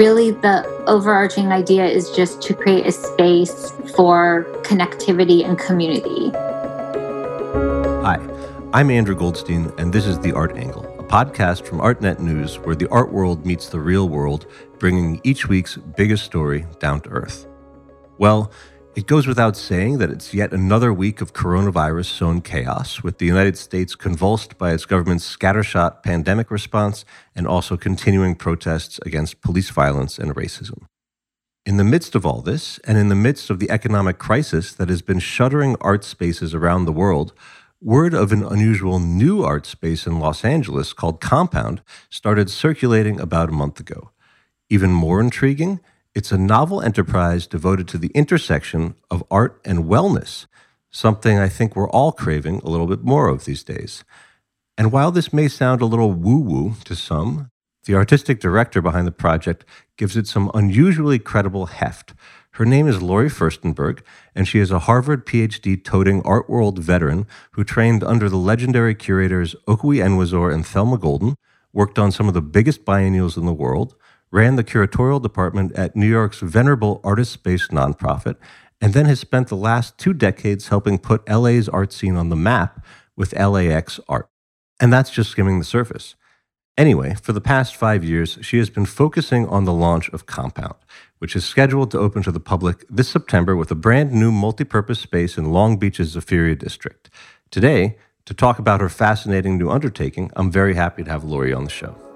really the overarching idea is just to create a space for connectivity and community. Hi, I'm Andrew Goldstein, and this is The Art Angle, a podcast from ArtNet News where the art world meets the real world, bringing each week's biggest story down to earth. Well, it goes without saying that it's yet another week of coronavirus sown chaos, with the United States convulsed by its government's scattershot pandemic response and also continuing protests against police violence and racism. In the midst of all this, and in the midst of the economic crisis that has been shuttering art spaces around the world, word of an unusual new art space in Los Angeles called Compound started circulating about a month ago. Even more intriguing, it's a novel enterprise devoted to the intersection of art and wellness, something I think we're all craving a little bit more of these days. And while this may sound a little woo woo to some, the artistic director behind the project gives it some unusually credible heft. Her name is Lauri Firstenberg, and she is a Harvard PhD toting art world veteran who trained under the legendary curators Okwui Enwezor and Thelma Golden, worked on some of the biggest biennials in the world, ran the curatorial department at New York's venerable artist based nonprofit, and then has spent the last two decades helping put LA's art scene on the map with LAX Art. And that's just skimming the surface. Anyway, for the past five years, she has been focusing on the launch of Compound, which is scheduled to open to the public this September with a brand new multi-purpose space in Long Beach's Zaferia district. Today, to talk about her fascinating new undertaking, I'm very happy to have Lauri on the show.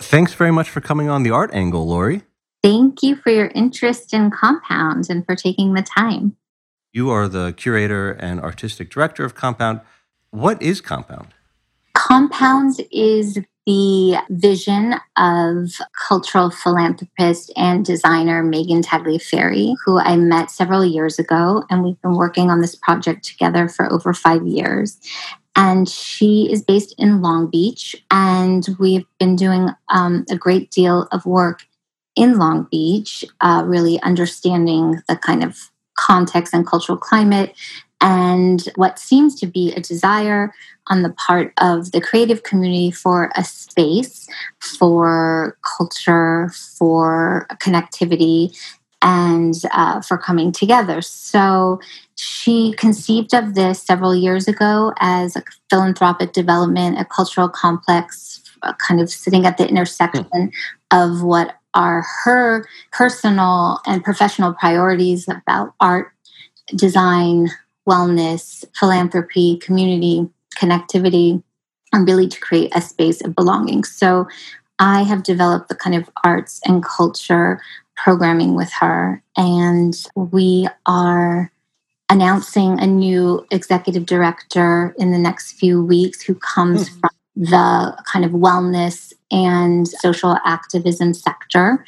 Thanks very much for coming on the art angle, Lauri. Thank you for your interest in Compound and for taking the time. You are the curator and artistic director of Compound. What is Compound? Compound is the vision of cultural philanthropist and designer Megan Tagliaferri, who I met several years ago, and we've been working on this project together for over five years and she is based in Long Beach. And we've been doing um, a great deal of work in Long Beach, uh, really understanding the kind of context and cultural climate and what seems to be a desire on the part of the creative community for a space for culture, for connectivity, and uh, for coming together. So she conceived of this several years ago as a philanthropic development, a cultural complex, uh, kind of sitting at the intersection mm. of what are her personal and professional priorities about art, design, wellness, philanthropy, community, connectivity, and really to create a space of belonging. So I have developed the kind of arts and culture programming with her, and we are announcing a new executive director in the next few weeks who comes mm-hmm. from the kind of wellness and social activism sector.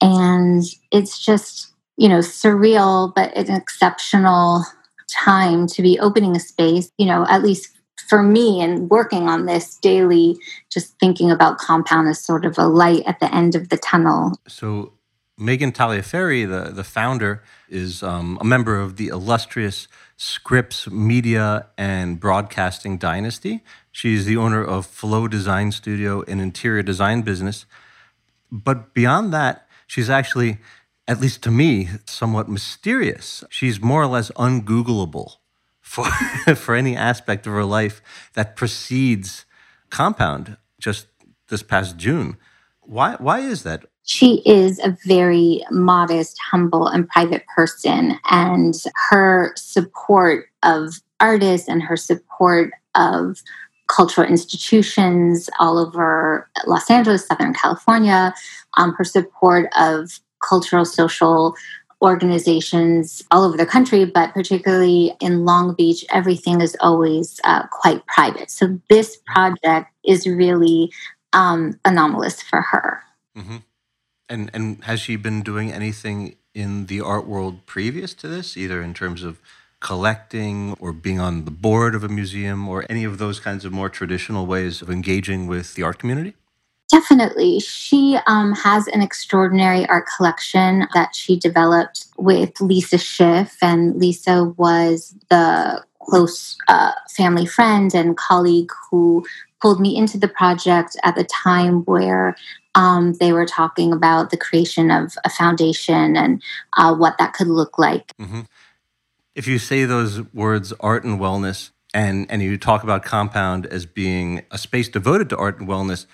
And it's just, you know, surreal, but an exceptional time to be opening a space, you know, at least for me and working on this daily, just thinking about compound as sort of a light at the end of the tunnel. So Megan Tagliaferri, the, the founder, is um, a member of the illustrious Scripps Media and Broadcasting dynasty. She's the owner of Flow Design Studio, an interior design business. But beyond that, she's actually, at least to me, somewhat mysterious. She's more or less ungoogleable for, for any aspect of her life that precedes Compound just this past June. Why, why is that? She is a very modest, humble, and private person. And her support of artists and her support of cultural institutions all over Los Angeles, Southern California, um, her support of cultural, social organizations all over the country, but particularly in Long Beach, everything is always uh, quite private. So this project is really um, anomalous for her. Mm-hmm. And and has she been doing anything in the art world previous to this, either in terms of collecting or being on the board of a museum or any of those kinds of more traditional ways of engaging with the art community? Definitely. She um, has an extraordinary art collection that she developed with Lisa Schiff. And Lisa was the close uh, family friend and colleague who pulled me into the project at the time where um, they were talking about the creation of a foundation and uh, what that could look like. Mm-hmm. If you say those words, art and wellness, and, and you talk about Compound as being a space devoted to art and wellness,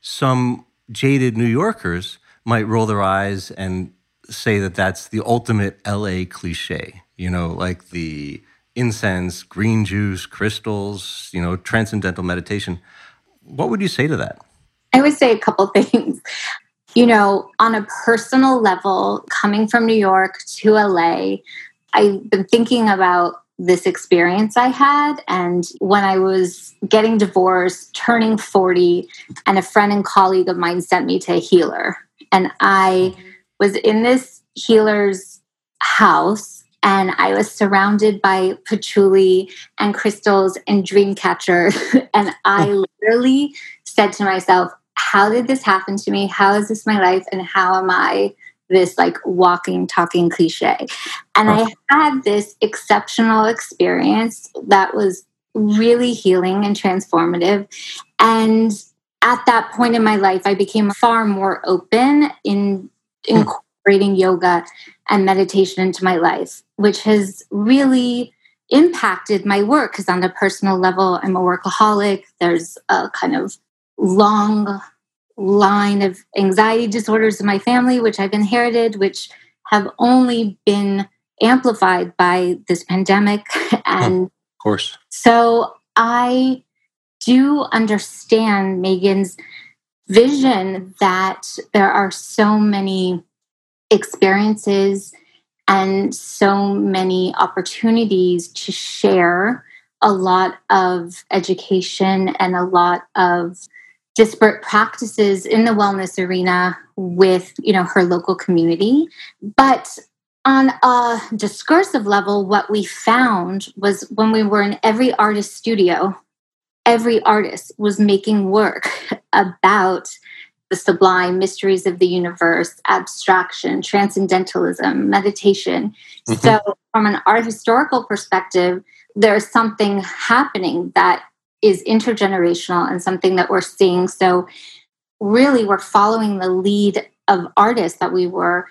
some jaded New Yorkers might roll their eyes and say that that's the ultimate LA cliche, you know, like the incense, green juice, crystals, you know, transcendental meditation. What would you say to that? I would say a couple things. You know, on a personal level, coming from New York to LA, I've been thinking about this experience I had. And when I was getting divorced, turning 40, and a friend and colleague of mine sent me to a healer. And I was in this healer's house and I was surrounded by patchouli and crystals and dream catcher. and I literally said to myself, How did this happen to me? How is this my life? And how am I this like walking, talking cliche? And I had this exceptional experience that was really healing and transformative. And at that point in my life, I became far more open in hmm. incorporating yoga and meditation into my life, which has really impacted my work because on a personal level, I'm a workaholic. There's a kind of long line of anxiety disorders in my family, which I've inherited, which have only been amplified by this pandemic. And of course. So I do understand Megan's vision that there are so many experiences and so many opportunities to share a lot of education and a lot of disparate practices in the wellness arena with you know her local community but on a discursive level what we found was when we were in every artist studio every artist was making work about the sublime mysteries of the universe, abstraction, transcendentalism, meditation. Mm-hmm. So, from an art historical perspective, there's something happening that is intergenerational and something that we're seeing. So, really, we're following the lead of artists that we were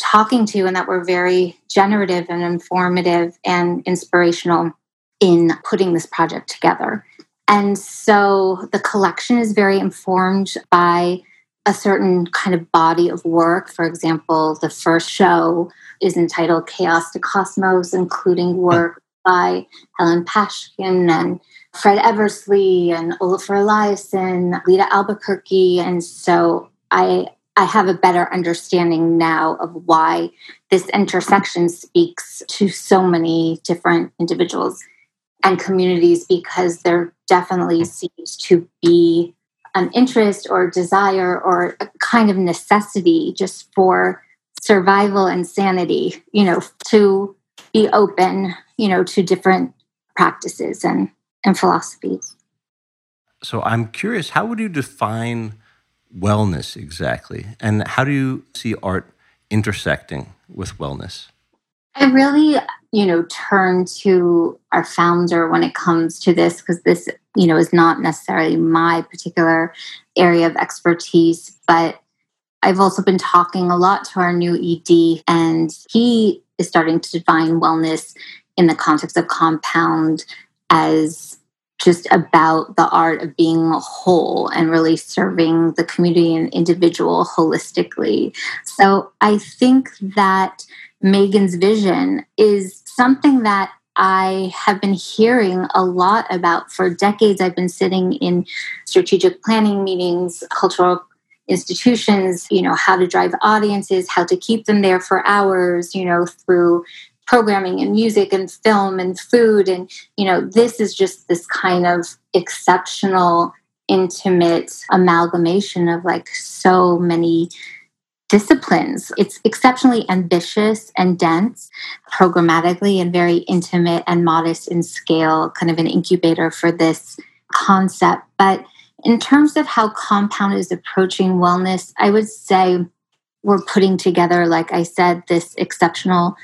talking to and that were very generative and informative and inspirational in putting this project together. And so the collection is very informed by a certain kind of body of work. For example, the first show is entitled Chaos to Cosmos, including work by Helen Pashgian and Fred Eversley and Olafur Eliasson, Lita Albuquerque. And so I I have a better understanding now of why this intersection speaks to so many different individuals and communities because there definitely seems to be an interest or desire or a kind of necessity just for survival and sanity, you know, to be open, you know, to different practices and, and philosophies. So I'm curious, how would you define wellness exactly? And how do you see art intersecting with wellness? I really, you know, turn to our founder when it comes to this because this, you know, is not necessarily my particular area of expertise, but I've also been talking a lot to our new ED, and he is starting to define wellness in the context of compound as just about the art of being whole and really serving the community and individual holistically. So I think that Megan's vision is something that I have been hearing a lot about for decades. I've been sitting in strategic planning meetings, cultural institutions, you know, how to drive audiences, how to keep them there for hours, you know, through programming and music and film and food. And, you know, this is just this kind of exceptional, intimate amalgamation of like so many disciplines. It's exceptionally ambitious and dense, programmatically, and very intimate and modest in scale, kind of an incubator for this concept. But in terms of how Compound is approaching wellness, I would say we're putting together, like I said, this exceptional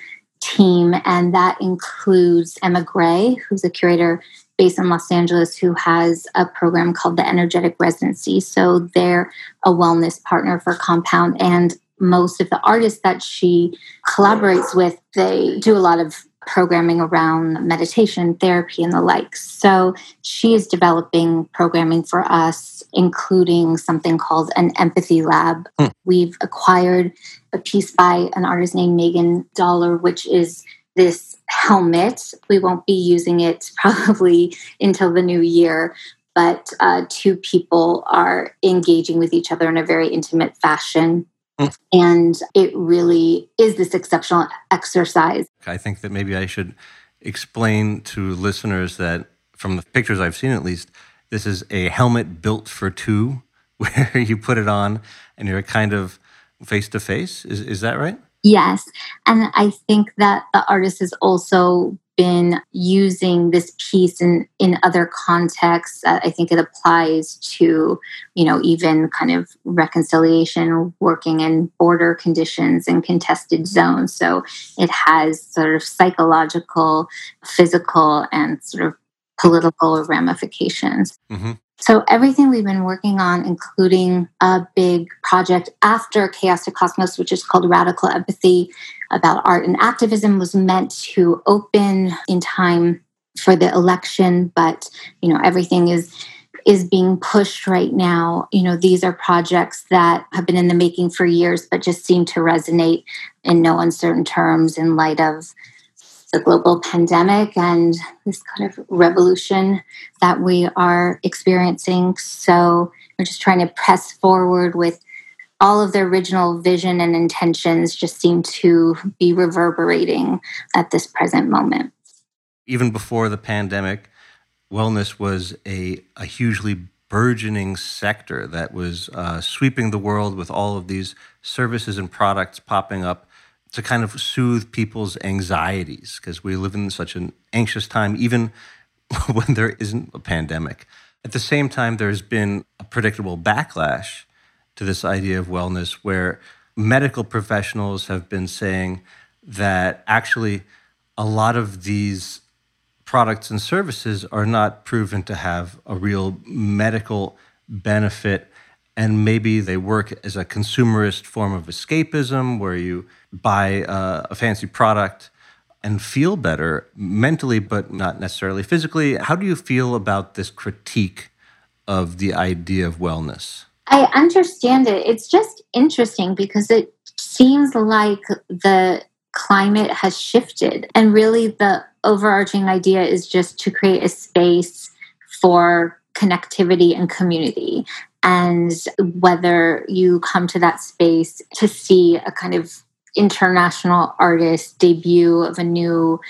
team, and that includes Emma Gray, who's a curator based in Los Angeles who has a program called the Energetic Residency. So they're a wellness partner for Compound. And most of the artists that she collaborates with, they do a lot of programming around meditation, therapy, and the like. So she is developing programming for us, including something called an empathy lab. Hmm. We've acquired a piece by an artist named Megan Daalder, which is this helmet. We won't be using it probably until the new year, but uh, two people are engaging with each other in a very intimate fashion. Mm. And it really is this exceptional exercise. I think that maybe I should explain to listeners that from the pictures I've seen at least, this is a helmet built for two, where you put it on and you're kind of face to face. Is is that right? Yes. And I think that the artist is also been using this piece in, in other contexts. I think it applies to, you know, even kind of reconciliation, working in border conditions and contested zones. So it has sort of psychological, physical, and sort of political ramifications. Mm-hmm. So, everything we've been working on, including a big project after Chaos to Cosmos, which is called Radical Empathy about art and activism, was meant to open in time for the election. But, you know, everything is is being pushed right now. You know, these are projects that have been in the making for years, but just seem to resonate in no uncertain terms in light of the global pandemic and this kind of revolution that we are experiencing. So we're just trying to press forward with all of the original vision and intentions just seem to be reverberating at this present moment. Even before the pandemic, wellness was a, a hugely burgeoning sector that was uh, sweeping the world with all of these services and products popping up to kind of soothe people's anxieties because we live in such an anxious time, even when there isn't a pandemic. At the same time, there's been a predictable backlash to this idea of wellness where medical professionals have been saying that actually a lot of these products and services are not proven to have a real medical benefit and maybe they work as a consumerist form of escapism where you buy a fancy product and feel better mentally but not necessarily physically. How do you feel about this critique of the idea of wellness? I understand it. It's just interesting because it seems like the climate has shifted and really the overarching idea is just to create a space for connectivity and community and whether you come to that space to see a kind of international artist debut of a new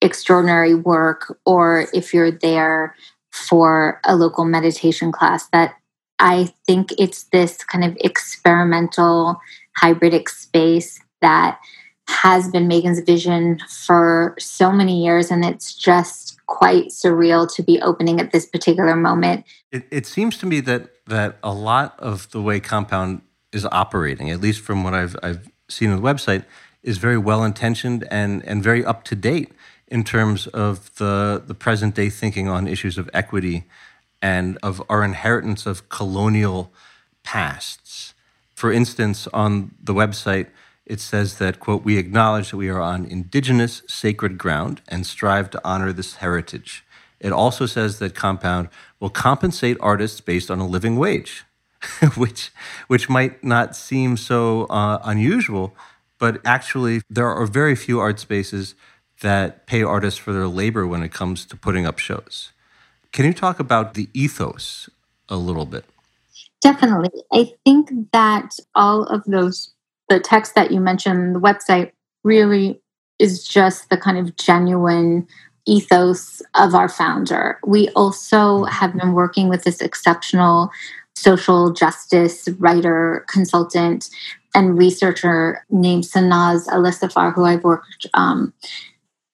extraordinary work or if you're there for a local meditation class that i think it's this kind of experimental hybridic space that has been megan's vision for so many years and it's just quite surreal to be opening at this particular moment. It, it seems to me that that a lot of the way Compound is operating, at least from what I've I've seen on the website, is very well intentioned and and very up to date in terms of the the present day thinking on issues of equity and of our inheritance of colonial pasts. For instance, on the website, it says that, quote, we acknowledge that we are on indigenous sacred ground and strive to honor this heritage. It also says that Compound will compensate artists based on a living wage, which, which might not seem so uh, unusual, but actually, there are very few art spaces that pay artists for their labor when it comes to putting up shows. Can you talk about the ethos a little bit? Definitely. I think that all of those the text that you mentioned, the website really is just the kind of genuine ethos of our founder. We also have been working with this exceptional social justice writer, consultant, and researcher named Sanaz Alisafar, who I've worked um,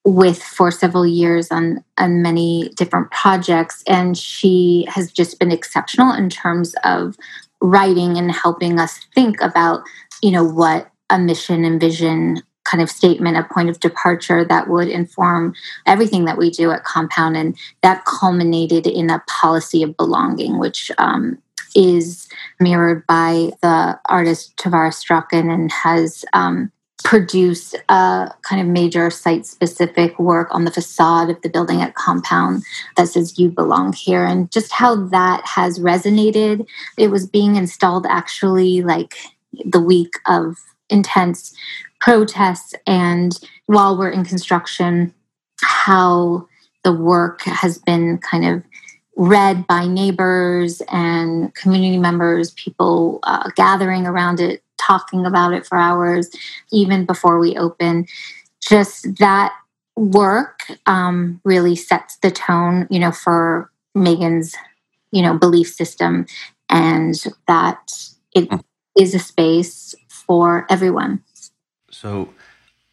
with for several years on, on many different projects. And she has just been exceptional in terms of writing and helping us think about you know what a mission and vision kind of statement, a point of departure that would inform everything that we do at Compound. And that culminated in a policy of belonging, which um, is mirrored by the artist Tavares Strachan and has um, produce a kind of major site specific work on the facade of the building at Compound that says, You belong here, and just how that has resonated. It was being installed actually like the week of intense protests, and while we're in construction, how the work has been kind of read by neighbors and community members, people uh, gathering around it talking about it for hours, even before we open. Just that work um, really sets the tone, you know, for Megan's, you know, belief system, and that it hmm. a space for everyone. So,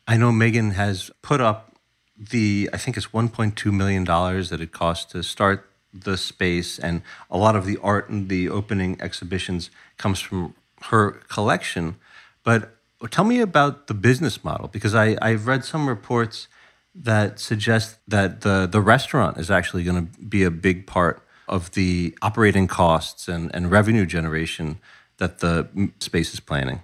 I know Megan has put up the I think it's 1.2 million dollars that it cost to start the space, and a lot of the art and the opening exhibitions comes from her collection. But tell me about the business model because I, I've read some reports that suggest that the, the restaurant is actually going to be a big part of the operating costs and, and revenue generation that the space is planning.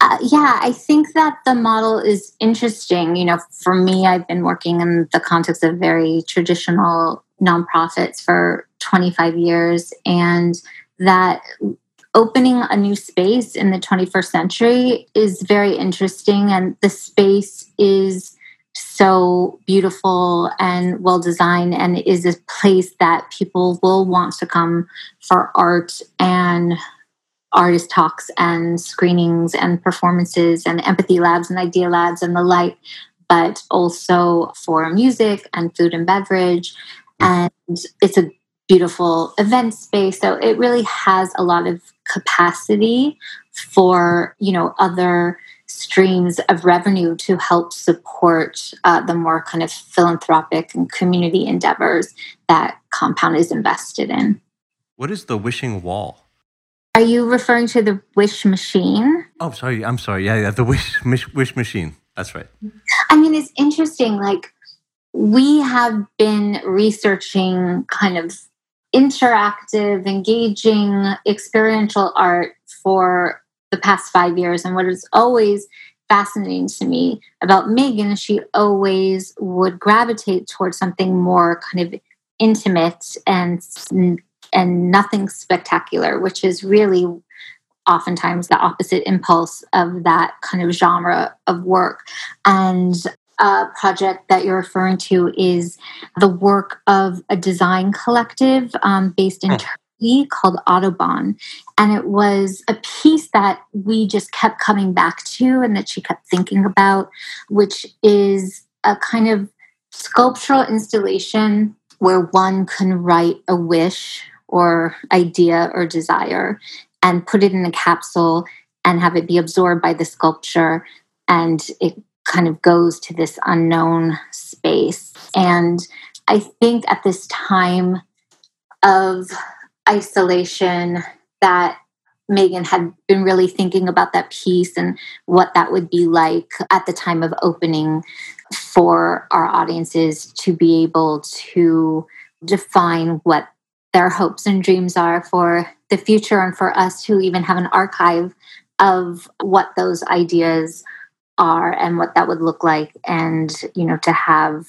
Uh, yeah, I think that the model is interesting. You know, for me, I've been working in the context of very traditional nonprofits for 25 years, and that opening a new space in the 21st century is very interesting and the space is so beautiful and well designed and is a place that people will want to come for art and artist talks and screenings and performances and empathy labs and idea labs and the like but also for music and food and beverage and it's a beautiful event space. So it really has a lot of capacity for, you know, other streams of revenue to help support uh, the more kind of philanthropic and community endeavors that Compound is invested in. What is the wishing wall? Are you referring to the wish machine? Oh, sorry. I'm sorry. Yeah, yeah, the wish wish machine. That's right. I mean, it's interesting. Like we have been researching kind of interactive, engaging, experiential art for the past five years. And what is always fascinating to me about Megan, is she always would gravitate towards something more kind of intimate and and nothing spectacular, which is really oftentimes the opposite impulse of that kind of genre of work. And uh, project that you're referring to is the work of a design collective um, based in oh. Turkey called Autoban. And it was a piece that we just kept coming back to and that she kept thinking about, which is a kind of sculptural installation where one can write a wish or idea or desire and put it in a capsule and have it be absorbed by the sculpture and it kind of goes to this unknown space. And I think at this time of isolation, that Megan had been really thinking about that piece and what that would be like at the time of opening for our audiences to be able to define what their hopes and dreams are for the future and for us who even have an archive of what those ideas are and what that would look like and you know to have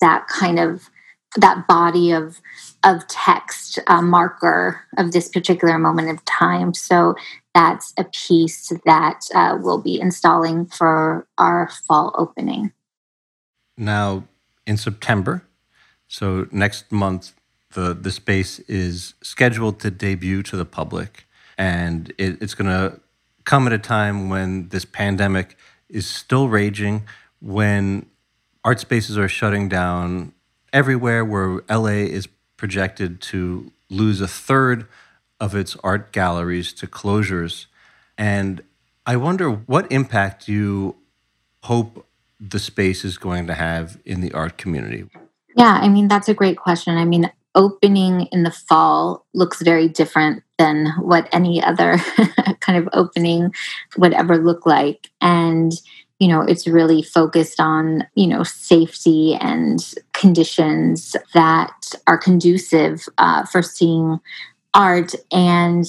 that kind of that body of of text uh, marker of this particular moment of time. So that's a piece that uh, we'll be installing for our fall opening. Now in september so next month the the space is scheduled to debut to the public and it, it's going to come at a time when this pandemic is still raging when art spaces are shutting down everywhere where LA is projected to lose a third of its art galleries to closures. And I wonder what impact you hope the space is going to have in the art community. Yeah, I mean, that's a great question. I mean, opening in the fall looks very different than what any other kind of opening would ever look like. And, you know, it's really focused on, you know, safety and conditions that are conducive uh, for seeing art. And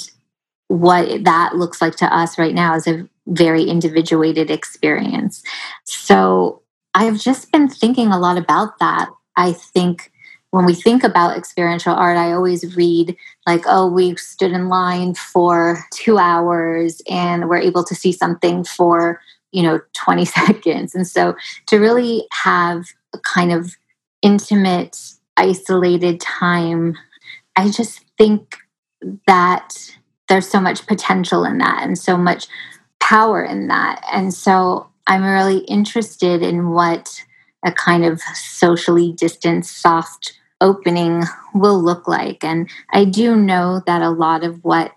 what that looks like to us right now is a very individuated experience. So I've just been thinking a lot about that. I think when we think about experiential art, I always read like, oh, we stood in line for two hours and we're able to see something for, you know, 20 seconds. And so to really have a kind of intimate, isolated time, I just think that there's so much potential in that and so much power in that. And so I'm really interested in what a kind of socially distanced, soft opening will look like. And I do know that a lot of what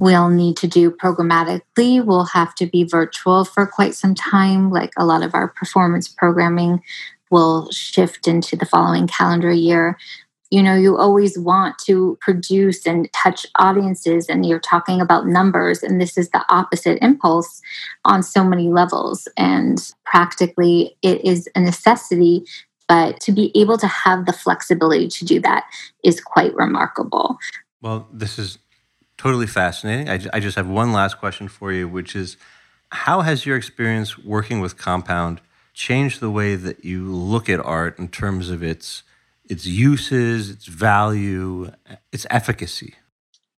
we'll need to do programmatically will have to be virtual for quite some time. Like a lot of our performance programming will shift into the following calendar year you know you always want to produce and touch audiences and you're talking about numbers and this is the opposite impulse on so many levels and practically it is a necessity but to be able to have the flexibility to do that is quite remarkable well this is totally fascinating I, I just have one last question for you which is how has your experience working with compound changed the way that you look at art in terms of its its uses, its value, its efficacy?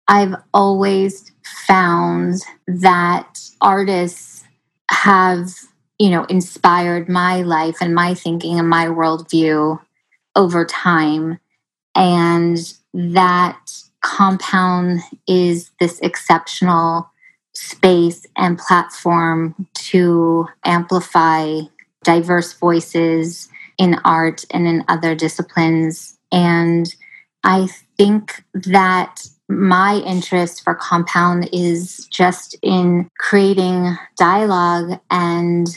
I've always found that artists have, you know, inspired my life and my thinking and my worldview over time. And that compound is this exceptional space and platform to amplify diverse voices in art and in other disciplines. And I think that my interest for Compound is just in creating dialogue and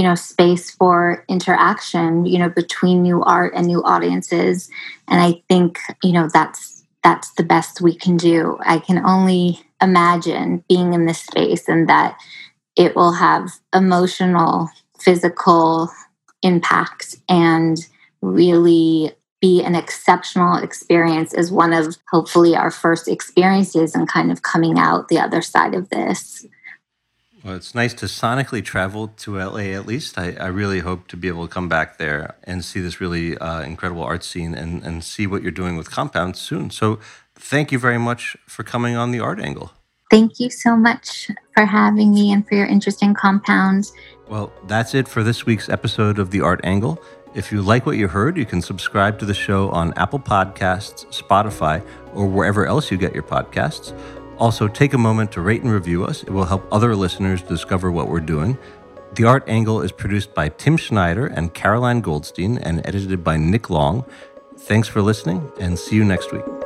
you know space for interaction you know between new art and new audiences and i think you know that's that's the best we can do i can only imagine being in this space and that it will have emotional physical impact and really be an exceptional experience as one of hopefully our first experiences and kind of coming out the other side of this. Well, it's nice to sonically travel to LA at least. I, I really hope to be able to come back there and see this really uh, incredible art scene and, and see what you're doing with Compound soon. So, thank you very much for coming on the Art Angle. Thank you so much for having me and for your interest in Compound. Well, that's it for this week's episode of The Art Angle. If you like what you heard, you can subscribe to the show on Apple Podcasts, Spotify, or wherever else you get your podcasts. Also, take a moment to rate and review us. It will help other listeners discover what we're doing. The Art Angle is produced by Tim Schneider and Caroline Goldstein and edited by Nick Long. Thanks for listening and see you next week.